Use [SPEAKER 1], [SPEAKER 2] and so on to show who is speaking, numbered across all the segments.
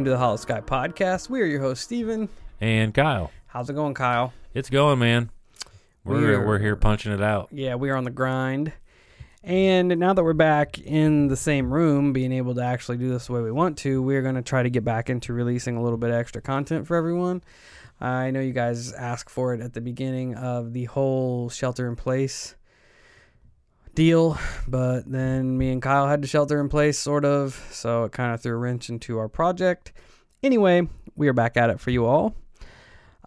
[SPEAKER 1] Welcome to the Holosky Podcast. We are your host, Steven.
[SPEAKER 2] and Kyle.
[SPEAKER 1] How's it going, Kyle?
[SPEAKER 2] It's going, man. We're
[SPEAKER 1] We're-
[SPEAKER 2] we're, here punching it out.
[SPEAKER 1] Yeah, we are on the grind. And now that we're back in the same room, being able to actually do this the way we want to, we're going to try to get back into releasing a little bit extra content for everyone. I know you guys asked for it at the beginning of the whole shelter in place deal, but then me and Kyle had to shelter in place, sort of. So it kind of threw a wrench into our project. Anyway, we are back at it for you all.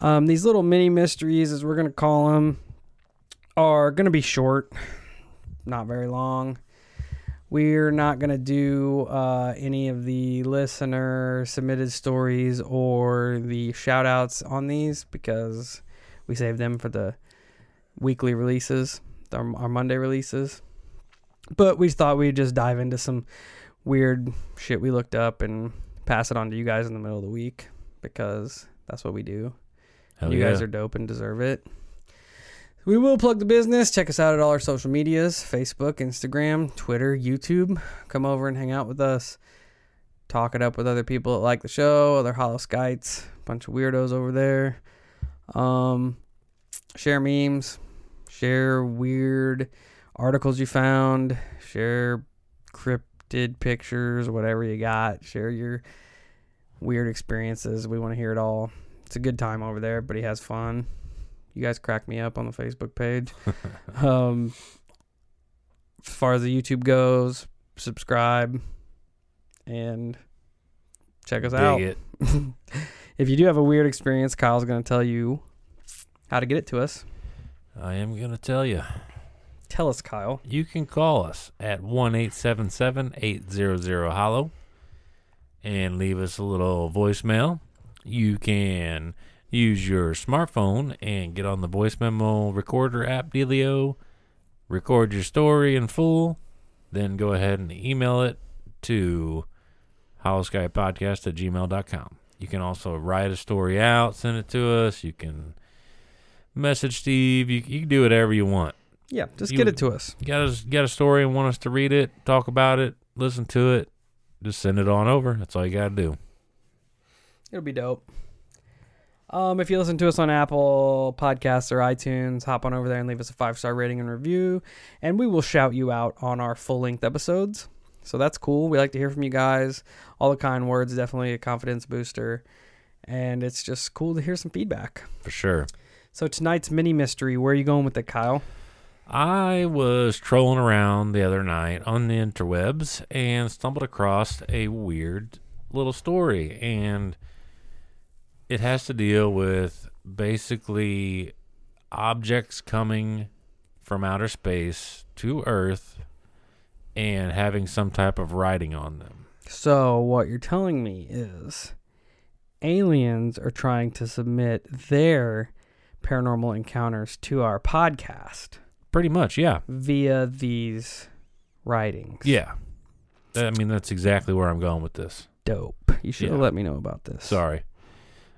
[SPEAKER 1] Um, these little mini mysteries, as we're going to call them, are going to be short, not very long. We're not going to do uh, any of the listener submitted stories or the shout outs on these because we save them for the weekly releases, our, our Monday releases. But we thought we'd just dive into some weird shit we looked up and pass it on to you guys in the middle of the week because that's what we do
[SPEAKER 2] Hell
[SPEAKER 1] you
[SPEAKER 2] yeah.
[SPEAKER 1] guys are dope and deserve it. We will plug the business. Check us out at all our social medias Facebook, Instagram, Twitter, YouTube. Come over and hang out with us. Talk it up with other people that like the show, other Holoskites, bunch of weirdos over there. Um, share memes, share weird articles you found, share cryptid pictures, whatever you got. Share your weird experiences. We want to hear it all. It's a good time over there. Everybody has fun. You guys crack me up on the Facebook page. um, as far as the YouTube goes, subscribe and check us
[SPEAKER 2] Dig
[SPEAKER 1] out.
[SPEAKER 2] it.
[SPEAKER 1] if you do have a weird experience, Kyle's going to tell you how to get it to us.
[SPEAKER 2] I am gonna tell you.
[SPEAKER 1] Tell us, Kyle.
[SPEAKER 2] You can call us at one eight seven seven eight zero zero hollow, and leave us a little voicemail. You can use your smartphone and get on the voice memo recorder app Dealio, record your story in full, then go ahead and email it to holoskypodcast at gmail.com. You can also write a story out, send it to us. You can message Steve. You, you can do whatever you want.
[SPEAKER 1] Yeah, just
[SPEAKER 2] You-
[SPEAKER 1] get it to us.
[SPEAKER 2] You got a, got a story and want us to read it, talk about it, listen to it, just send it on over. That's all you got to do.
[SPEAKER 1] It'll be dope. Um, if you listen to us on Apple Podcasts or iTunes, hop on over there and leave us a five star rating and review, and we will shout you out on our full length episodes. So that's cool. We like to hear from you guys. All the kind words, definitely a confidence booster, and it's just cool to hear some feedback.
[SPEAKER 2] For sure.
[SPEAKER 1] So tonight's mini mystery, where are you going with it, Kyle?
[SPEAKER 2] I was trolling around the other night on the interwebs and stumbled across a weird little story. And it has to deal with basically objects coming from outer space to Earth and having some type of writing on them.
[SPEAKER 1] So what you're telling me is aliens are trying to submit their paranormal encounters to our podcast
[SPEAKER 2] Pretty much, yeah.
[SPEAKER 1] via these writings.
[SPEAKER 2] Yeah. I mean, that's exactly where I'm going with this.
[SPEAKER 1] Dope. You should have
[SPEAKER 2] Yeah.
[SPEAKER 1] let me know about this.
[SPEAKER 2] Sorry.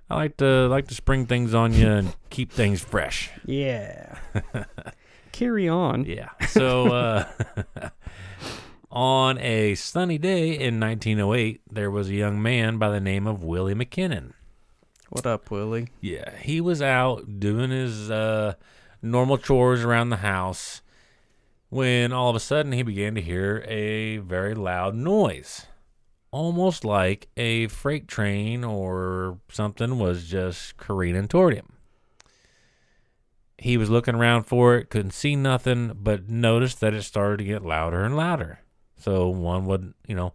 [SPEAKER 2] I like to like to spring things on you and keep things fresh.
[SPEAKER 1] Yeah. Carry on.
[SPEAKER 2] Yeah. So uh, on a sunny day in 1908, there was a young man by the name of Willie McKinnon.
[SPEAKER 1] What up, Willie?
[SPEAKER 2] Yeah, he was out doing his uh, normal chores around the house when all of a sudden he began to hear a very loud noise. Almost like a freight train or something was just careening toward him. He was looking around for it, couldn't see nothing, but noticed that it started to get louder and louder. So one would, you know,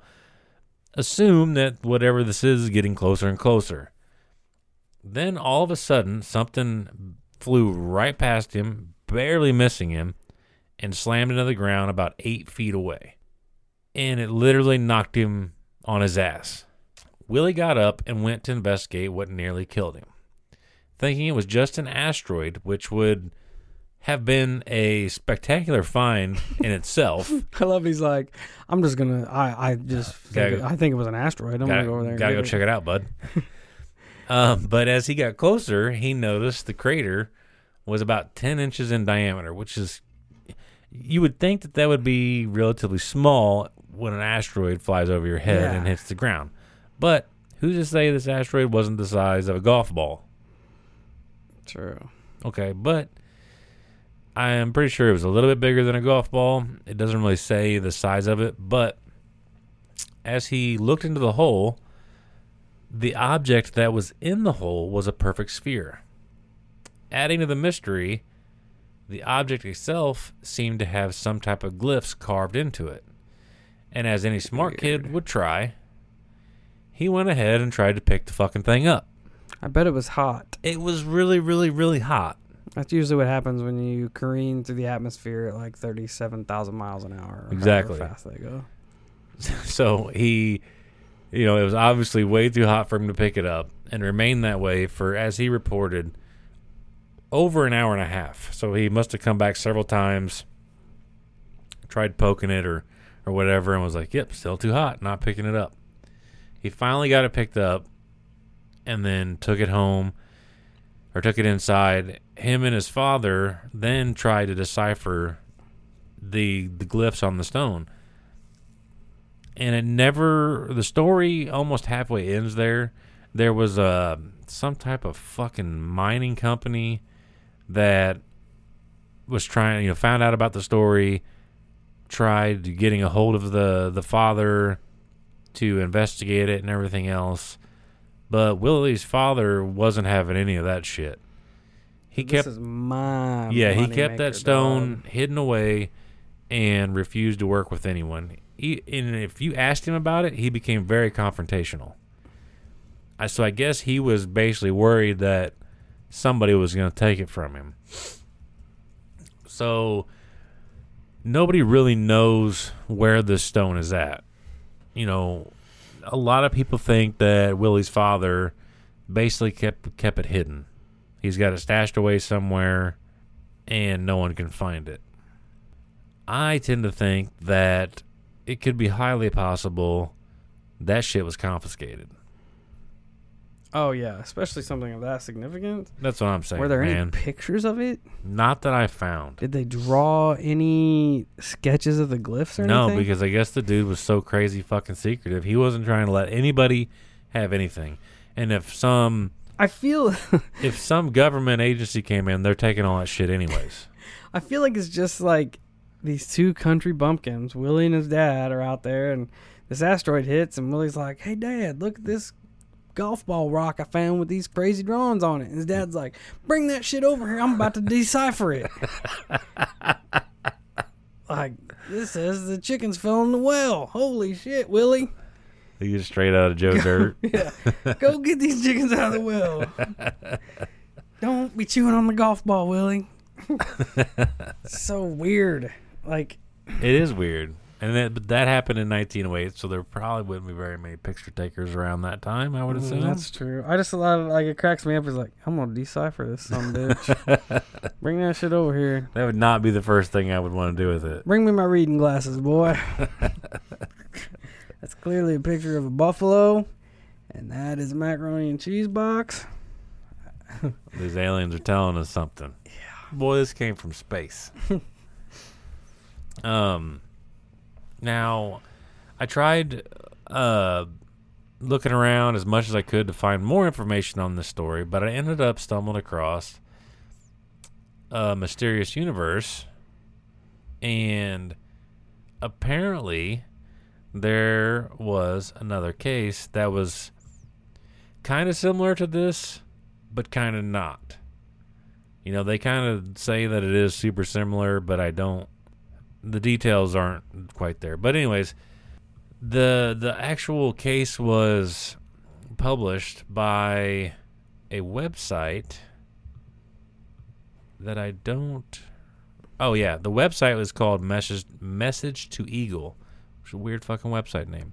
[SPEAKER 2] assume that whatever this is is getting closer and closer. Then all of a sudden, something flew right past him, barely missing him, and slammed into the ground about eight feet away. And it literally knocked him on his ass. Willie got up and went to investigate what nearly killed him, thinking it was just an asteroid, which would have been a spectacular find in itself.
[SPEAKER 1] I love he's like, I'm just gonna I, I just
[SPEAKER 2] Gotta
[SPEAKER 1] think, I think it was an asteroid. I'm
[SPEAKER 2] gotta
[SPEAKER 1] gonna go over there.
[SPEAKER 2] gotta go check it out, bud. um, but as he got closer, he noticed the crater was about 10 inches in diameter, which is, you would think that that would be relatively small when an asteroid flies over your head
[SPEAKER 1] Yeah.
[SPEAKER 2] and hits the ground. But who's to say this asteroid wasn't the size of a golf ball?
[SPEAKER 1] True.
[SPEAKER 2] Okay, but I am pretty sure it was a little bit bigger than a golf ball. It doesn't really say the size of it, but as he looked into the hole, the object that was in the hole was a perfect sphere. Adding to the mystery, the object itself seemed to have some type of glyphs carved into it. And as any smart kid would try, he went ahead and tried to pick the fucking thing up.
[SPEAKER 1] I bet it was hot.
[SPEAKER 2] It was really, really, really hot.
[SPEAKER 1] That's usually what happens when you careen through the atmosphere at like 37,000 miles an hour.
[SPEAKER 2] Exactly.
[SPEAKER 1] fast they go.
[SPEAKER 2] So he, you know, it was obviously way too hot for him to pick it up and remained that way for, as he reported, over an hour and a half. So he must have come back several times, tried poking it or, or whatever, and was like, yep, still too hot, not picking it up. He finally got it picked up and then took it home or took it inside. Him and his father then tried to decipher the the glyphs on the stone and it never the story almost halfway ends there. There was a some type of fucking mining company that was trying you know found out about the story tried getting a hold of the the father to investigate it and everything else. But willie's father wasn't having any of that shit. He
[SPEAKER 1] this
[SPEAKER 2] kept yeah, he kept that stone
[SPEAKER 1] dog.
[SPEAKER 2] hidden away and refused to work with anyone. He, and if you asked him about it, he became very confrontational. I, so I guess he was basically worried that somebody was going to take it from him. So nobody really knows where this stone is at. You know, a lot of people think that Willie's father basically kept kept it hidden. He's got it stashed away somewhere and no one can find it. I tend to think that it could be highly possible that shit was confiscated.
[SPEAKER 1] Oh yeah, especially something of that significance.
[SPEAKER 2] That's what I'm saying.
[SPEAKER 1] Were there
[SPEAKER 2] man.
[SPEAKER 1] any pictures of it?
[SPEAKER 2] Not that I found.
[SPEAKER 1] Did they draw any sketches of the glyphs or
[SPEAKER 2] No,
[SPEAKER 1] anything?
[SPEAKER 2] No, because I guess the dude was so crazy fucking secretive. He wasn't trying to let anybody have anything. And if some
[SPEAKER 1] I feel
[SPEAKER 2] if some government agency came in, they're taking all that shit anyways.
[SPEAKER 1] I feel like it's just like these two country bumpkins, Willie and his dad, are out there, and this asteroid hits, and Willie's like, "Hey, Dad, look at this golf ball rock I found with these crazy drawings on it." And his dad's like, "Bring that shit over here. I'm about to decipher it." like this says the chickens fell in the well. Holy shit, Willie!
[SPEAKER 2] Was straight out of Joe Dirt.
[SPEAKER 1] Yeah, go get these chickens out of the well. Don't be chewing on the golf ball, Willie. so weird. Like
[SPEAKER 2] It is weird. And that but that happened in 1908, so there probably wouldn't be very many picture takers around that time. I would
[SPEAKER 1] Mm,
[SPEAKER 2] assume.
[SPEAKER 1] That's true. I just love like it cracks me up. It's like I'm gonna decipher this some bitch. Bring that shit over here.
[SPEAKER 2] that would not be the first thing I would want to do with it.
[SPEAKER 1] Bring me my reading glasses, boy. That's clearly a picture of a buffalo, and that is a macaroni and cheese box.
[SPEAKER 2] These aliens are telling us something. Yeah. Boy, this came from space. um, now, I tried uh looking around as much as I could to find more information on this story, but I ended up stumbling across a mysterious universe, and apparently there was another case that was kind of similar to this but kind of not. You know, they kind of say that it is super similar, but I don't. The details aren't quite there. But anyways, the the actual case was published by a website that I don't. Oh yeah, the website was called Message Message to Eagle, which is a weird fucking website name.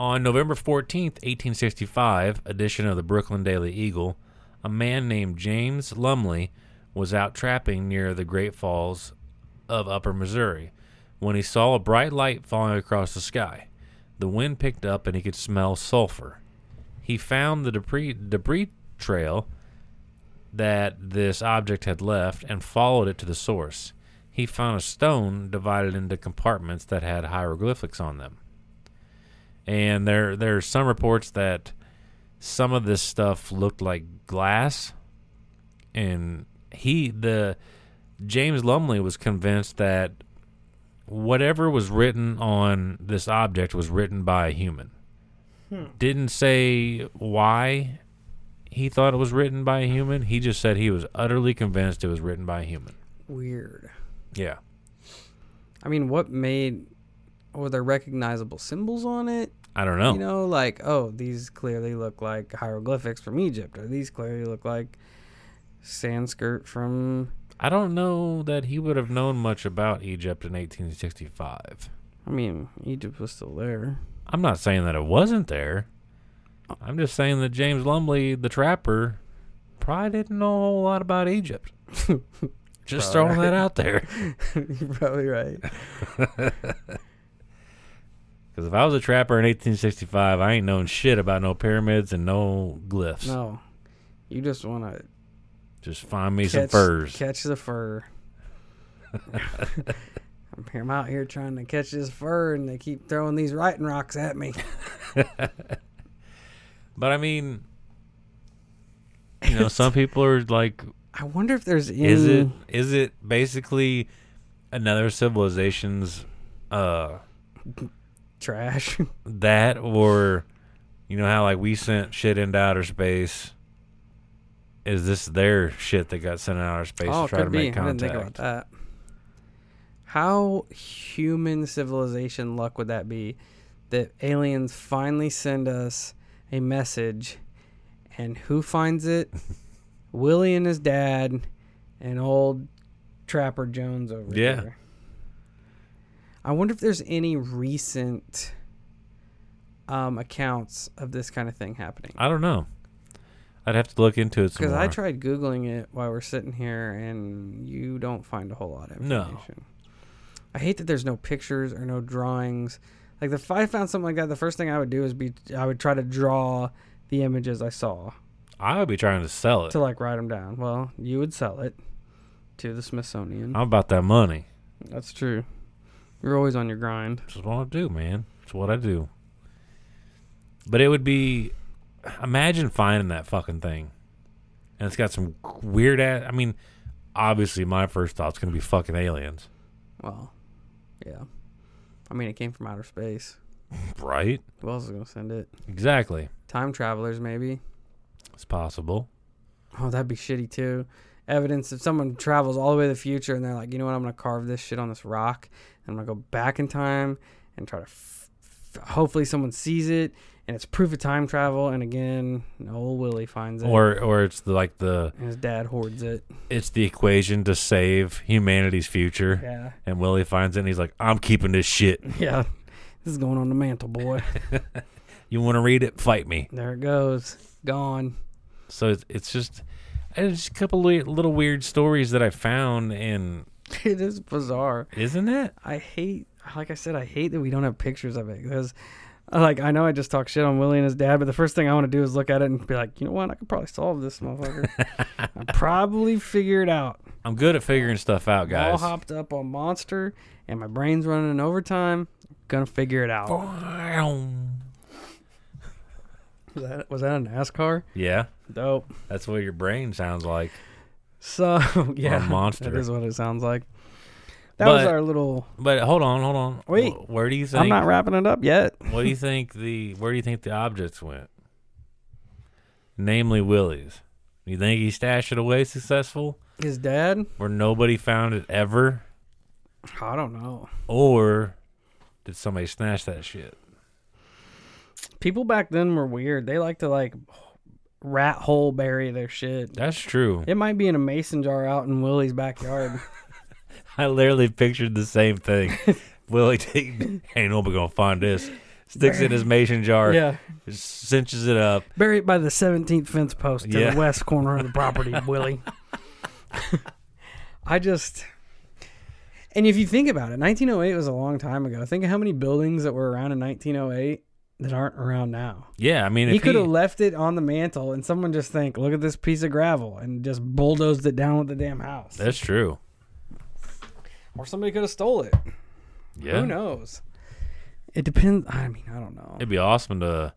[SPEAKER 2] On November 14th, 1865, edition of the Brooklyn Daily Eagle, a man named James Lumley was out trapping near the Great Falls of Upper Missouri when he saw a bright light falling across the sky. The wind picked up and he could smell sulfur. He found the debris, debris trail that this object had left and followed it to the source. He found a stone divided into compartments that had hieroglyphics on them and there there are some reports that some of this stuff looked like glass and he the James Lumley was convinced that whatever was written on this object was written by a human. Hmm. Didn't say why he thought it was written by a human. He just said he was utterly convinced it was written by a human.
[SPEAKER 1] Weird.
[SPEAKER 2] Yeah.
[SPEAKER 1] I mean, what made were there recognizable symbols on it?
[SPEAKER 2] I don't know.
[SPEAKER 1] You know, like oh, these clearly look like hieroglyphics from Egypt, or these clearly look like Sanskrit from.
[SPEAKER 2] I don't know that he would have known much about Egypt in 1865.
[SPEAKER 1] I mean, Egypt was still there.
[SPEAKER 2] I'm not saying that it wasn't there. I'm just saying that James Lumley, the trapper, probably didn't know a whole lot about Egypt. just
[SPEAKER 1] Probably
[SPEAKER 2] throwing that out there.
[SPEAKER 1] You're probably right.
[SPEAKER 2] Because if I was a trapper in 1865, I ain't known shit about no pyramids and no glyphs.
[SPEAKER 1] No, you just want to
[SPEAKER 2] Just find me some
[SPEAKER 1] catch,
[SPEAKER 2] furs.
[SPEAKER 1] catch the fur. I'm here. I'm out here trying to catch this fur, and they keep throwing these writing rocks at me.
[SPEAKER 2] But I mean, you know, some people are like,
[SPEAKER 1] I wonder if there's any.
[SPEAKER 2] is it is it basically another civilization's uh
[SPEAKER 1] trash?
[SPEAKER 2] that or you know how like we sent shit into outer space is this their shit that got sent into outer space
[SPEAKER 1] oh,
[SPEAKER 2] to try to
[SPEAKER 1] be.
[SPEAKER 2] make
[SPEAKER 1] I didn't
[SPEAKER 2] contact
[SPEAKER 1] think about that. How human civilization luck would that be? That aliens finally send us a message, and who finds it? Willie and his dad, and old Trapper Jones over
[SPEAKER 2] Yeah.
[SPEAKER 1] there. I wonder if there's any recent um, accounts of this kind of thing happening.
[SPEAKER 2] i don't know i'd have to look into it
[SPEAKER 1] Because I tried googling it while we're sitting here, and you don't find a whole lot of information. No. I hate that there's no pictures or no drawings. Like if I found something like that, the first thing I would do is be I would try to draw the images I saw
[SPEAKER 2] i would be trying to sell it
[SPEAKER 1] to like write them down. Well, you would sell it to the Smithsonian.
[SPEAKER 2] i'm about that money
[SPEAKER 1] That's true. You're always on your grind.
[SPEAKER 2] That's what I do, man. It's what I do. But it would be imagine finding that fucking thing. And it's got some weird ass I mean, obviously my first thought's gonna be fucking aliens.
[SPEAKER 1] Well, Yeah. I mean, it came from outer space.
[SPEAKER 2] Right?
[SPEAKER 1] Who else is gonna send it?
[SPEAKER 2] Exactly.
[SPEAKER 1] Time travelers, maybe.
[SPEAKER 2] It's possible.
[SPEAKER 1] Oh, that'd be shitty too. Evidence if someone travels all the way to the future and they're like, you know what, I'm gonna carve this shit on this rock, and I'm gonna go back in time and try to. F- f- hopefully, someone sees it and it's proof of time travel. And again, old Willie finds it,
[SPEAKER 2] Or or it's the, like the
[SPEAKER 1] and his dad hoards it.
[SPEAKER 2] it's the equation to save humanity's future.
[SPEAKER 1] Yeah,
[SPEAKER 2] And Willie finds it and he's like, I'm keeping this shit.
[SPEAKER 1] yeah. This is going on the mantle, boy.
[SPEAKER 2] You want to read it? Fight me.
[SPEAKER 1] there it goes, gone.
[SPEAKER 2] So it's, it's just just a couple of little weird stories that I found, and
[SPEAKER 1] It is bizarre.
[SPEAKER 2] isn't it?
[SPEAKER 1] I hate, like I said, I hate that we don't have pictures of it because, like, I know I just talk shit on Willie and his dad, but the first thing I want to do is look at it and be like, you know what, I could probably solve this motherfucker. I probably figure it out.
[SPEAKER 2] I'm good at figuring stuff out, guys.
[SPEAKER 1] All hopped up on Monster, and my brain's running in overtime. Gonna figure it out. Was that was that a NASCAR?
[SPEAKER 2] Yeah,
[SPEAKER 1] Dope.
[SPEAKER 2] that's what your brain sounds like.
[SPEAKER 1] So yeah,
[SPEAKER 2] Monster.
[SPEAKER 1] That is what it sounds like. That was our little.
[SPEAKER 2] But hold on, hold on.
[SPEAKER 1] Wait.
[SPEAKER 2] Where do you think?
[SPEAKER 1] I'm not wrapping it up yet.
[SPEAKER 2] what do you think the? Where do you think the objects went? Namely, Willie's. You think he stashed it away successful,
[SPEAKER 1] His dad.
[SPEAKER 2] where nobody found it ever,
[SPEAKER 1] I don't know.
[SPEAKER 2] or did somebody snatch that shit?
[SPEAKER 1] People back then were weird. They like to like rat hole bury their shit.
[SPEAKER 2] That's true.
[SPEAKER 1] It might be in a mason jar out in Willie's backyard.
[SPEAKER 2] I literally pictured the same thing. Willie take, ain't nobody gonna find this. Sticks it in his mason jar,
[SPEAKER 1] yeah,
[SPEAKER 2] cinches it up.
[SPEAKER 1] bury it by the 17th fence post to
[SPEAKER 2] Yeah.
[SPEAKER 1] the west corner of the property, Willie. I just. And if you think about it, 1908 was a long time ago. Think of how many buildings that were around in 1908 that aren't around now.
[SPEAKER 2] Yeah, I mean,
[SPEAKER 1] he could have left it on the mantle and someone just think, look at this piece of gravel and just bulldozed it down with the damn house.
[SPEAKER 2] That's true.
[SPEAKER 1] or somebody could have stole it.
[SPEAKER 2] Yeah,
[SPEAKER 1] Who knows? It depends. I mean, I don't know.
[SPEAKER 2] it'd be awesome to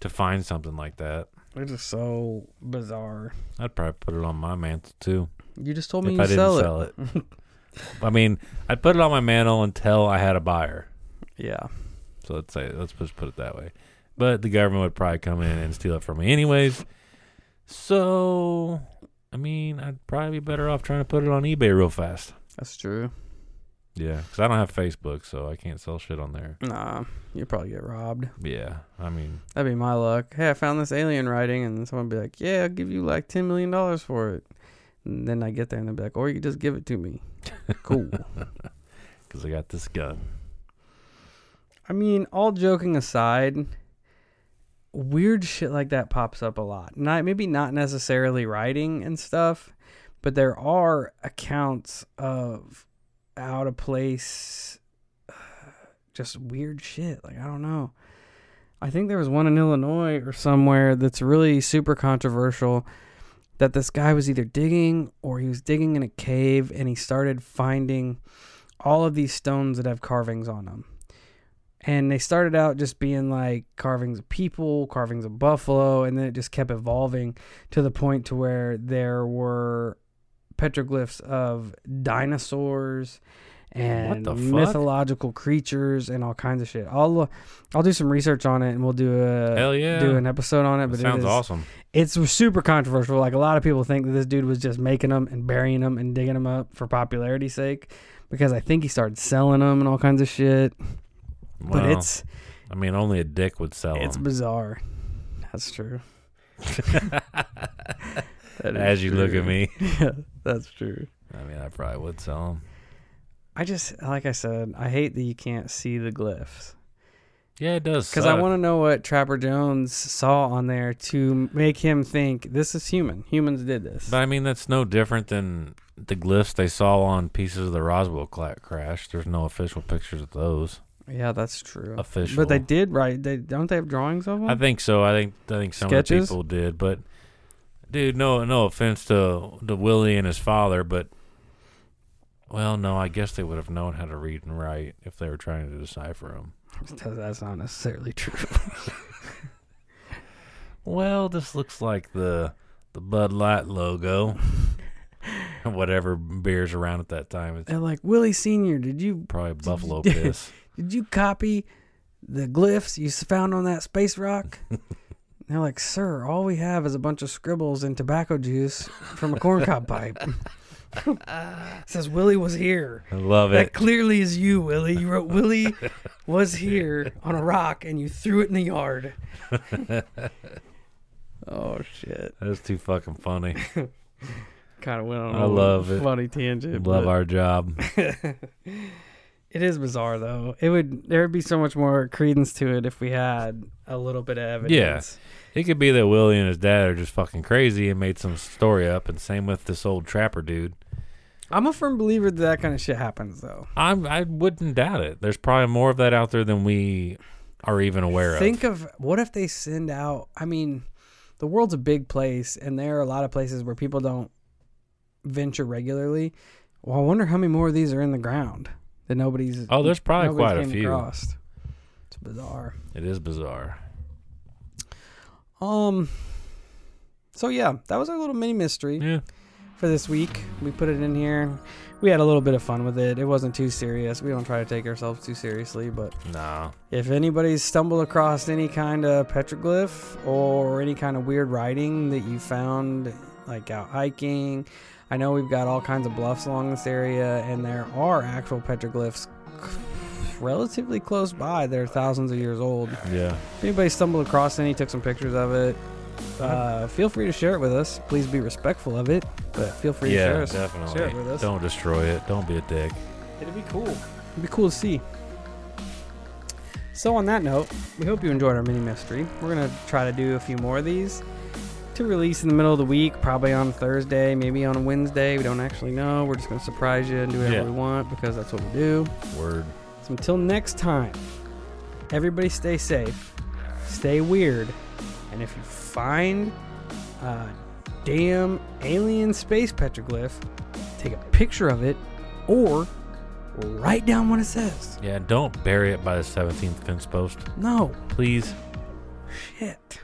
[SPEAKER 2] to find something like that.
[SPEAKER 1] It's just so bizarre.
[SPEAKER 2] I'd probably put it on my mantle too
[SPEAKER 1] You just told me
[SPEAKER 2] if
[SPEAKER 1] you
[SPEAKER 2] I didn't
[SPEAKER 1] sell,
[SPEAKER 2] sell it. I mean, I'd put it on my mantle until I had a buyer.
[SPEAKER 1] Yeah.
[SPEAKER 2] So let's say let's just put it that way. But the government would probably come in and steal it from me anyways. So, I mean, I'd probably be better off trying to put it on eBay real fast.
[SPEAKER 1] That's true.
[SPEAKER 2] Yeah, because I don't have Facebook, so I can't sell shit on there.
[SPEAKER 1] Nah, you probably get robbed.
[SPEAKER 2] Yeah, I mean,
[SPEAKER 1] That'd be my luck. Hey, I found this alien writing, and someone would be like, "Yeah, I'll give you like ten million dollars for it." And then I get there, and they'll be like, "Or you just give it to me." cool.
[SPEAKER 2] because I got this gun.
[SPEAKER 1] I mean, all joking aside, weird shit like that pops up a lot. Not maybe not necessarily writing and stuff, but there are accounts of out of place, just weird shit. Like I don't know. I think there was one in Illinois or somewhere that's really super controversial. That this guy was either digging or he was digging in a cave and he started finding all of these stones that have carvings on them and they started out just being like carvings of people carvings of buffalo and then it just kept evolving to the point to where there were petroglyphs of dinosaurs and mythological creatures and all kinds of shit i'll i'll do some research on it and we'll do a
[SPEAKER 2] Hell yeah.
[SPEAKER 1] do an episode on it but
[SPEAKER 2] sounds
[SPEAKER 1] it is,
[SPEAKER 2] awesome.
[SPEAKER 1] it's super controversial like a lot of people think that this dude was just making them and burying them and digging them up for popularity's sake because i think he started selling them and all kinds of shit but it's
[SPEAKER 2] I mean, only a dick would sell
[SPEAKER 1] it's
[SPEAKER 2] them.
[SPEAKER 1] bizarre. That's true. That
[SPEAKER 2] As you look at me,
[SPEAKER 1] yeah, that's true.
[SPEAKER 2] I mean, I probably would sell them.
[SPEAKER 1] I just, like I said, I hate that you can't see the glyphs
[SPEAKER 2] Yeah, it does.
[SPEAKER 1] because I want to know what Trapper Jones saw on there to make him think this is human. Humans did this.
[SPEAKER 2] But I mean, that's no different than the glyphs they saw on pieces of the Roswell crash. There's no official pictures of those.
[SPEAKER 1] Yeah, that's true.
[SPEAKER 2] Official.
[SPEAKER 1] But they did write. They don't they have drawings of them?
[SPEAKER 2] I think so. I think I think some of the people did, but dude, no no offense to to Willie and his father, but well, no, I guess they would have known how to read and write if they were trying to decipher them.
[SPEAKER 1] that's not necessarily true.
[SPEAKER 2] Well, this looks like the the Bud Light logo. whatever beers around at that time. It's
[SPEAKER 1] They're like, Willie Senior, did you
[SPEAKER 2] probably buffalo piss.
[SPEAKER 1] Did you copy the glyphs you found on that space rock? They're like, sir, all we have is a bunch of scribbles and tobacco juice from a corncob pipe. Says Willie was here.
[SPEAKER 2] I love
[SPEAKER 1] That
[SPEAKER 2] it.
[SPEAKER 1] That clearly is you, Willie. You wrote Willie was here on a rock and you threw it in the yard. oh shit!
[SPEAKER 2] That's too fucking funny.
[SPEAKER 1] Kind of went on. a
[SPEAKER 2] I love it.
[SPEAKER 1] Funny tangent.
[SPEAKER 2] love
[SPEAKER 1] but
[SPEAKER 2] our job.
[SPEAKER 1] It is bizarre though. It would there would be so much more credence to it if we had a little bit of evidence. Yeah.
[SPEAKER 2] It could be that Willie and his dad are just fucking crazy and made some story up, and same with this old trapper dude.
[SPEAKER 1] I'm a firm believer that that kind of shit happens though.
[SPEAKER 2] I'm I wouldn't doubt it. There's probably more of that out there than we are even aware
[SPEAKER 1] Think
[SPEAKER 2] of.
[SPEAKER 1] Think of what if they send out. I mean, the world's a big place, and there are a lot of places where people don't venture regularly. Well, I wonder how many more of these are in the ground that nobody's.
[SPEAKER 2] Oh, there's probably quite a few.
[SPEAKER 1] across. It's bizarre.
[SPEAKER 2] It is bizarre.
[SPEAKER 1] Um. So yeah, that was our little mini mystery.
[SPEAKER 2] Yeah.
[SPEAKER 1] for this week. We put it in here. We had a little bit of fun with it. It wasn't too serious. We don't try to take ourselves too seriously, but
[SPEAKER 2] No.
[SPEAKER 1] if anybody's stumbled across any kind of petroglyph or any kind of weird writing that you found like out hiking, I know we've got all kinds of bluffs along this area and there are actual petroglyphs relatively close by. They're thousands of years old.
[SPEAKER 2] Yeah.
[SPEAKER 1] If anybody stumbled across any, took some pictures of it, uh, feel free to share it with us. Please be respectful of it, but feel free to
[SPEAKER 2] yeah,
[SPEAKER 1] share, us,
[SPEAKER 2] definitely.
[SPEAKER 1] share it with us.
[SPEAKER 2] Don't destroy it. Don't be a dick.
[SPEAKER 1] It'd be cool. It'd be cool to see. So on that note, we hope you enjoyed our mini mystery. We're gonna try to do a few more of these to release in the middle of the week, probably on Thursday, maybe on Wednesday. We don't actually know. We're just gonna surprise you and do whatever
[SPEAKER 2] Yeah.
[SPEAKER 1] we want because that's what we do.
[SPEAKER 2] Word.
[SPEAKER 1] So until next time, everybody stay safe, stay weird, and if you find a damn alien space petroglyph, take a picture of it or write down what it says.
[SPEAKER 2] Yeah, don't bury it by the 17th fence post.
[SPEAKER 1] No,
[SPEAKER 2] Please.
[SPEAKER 1] shit.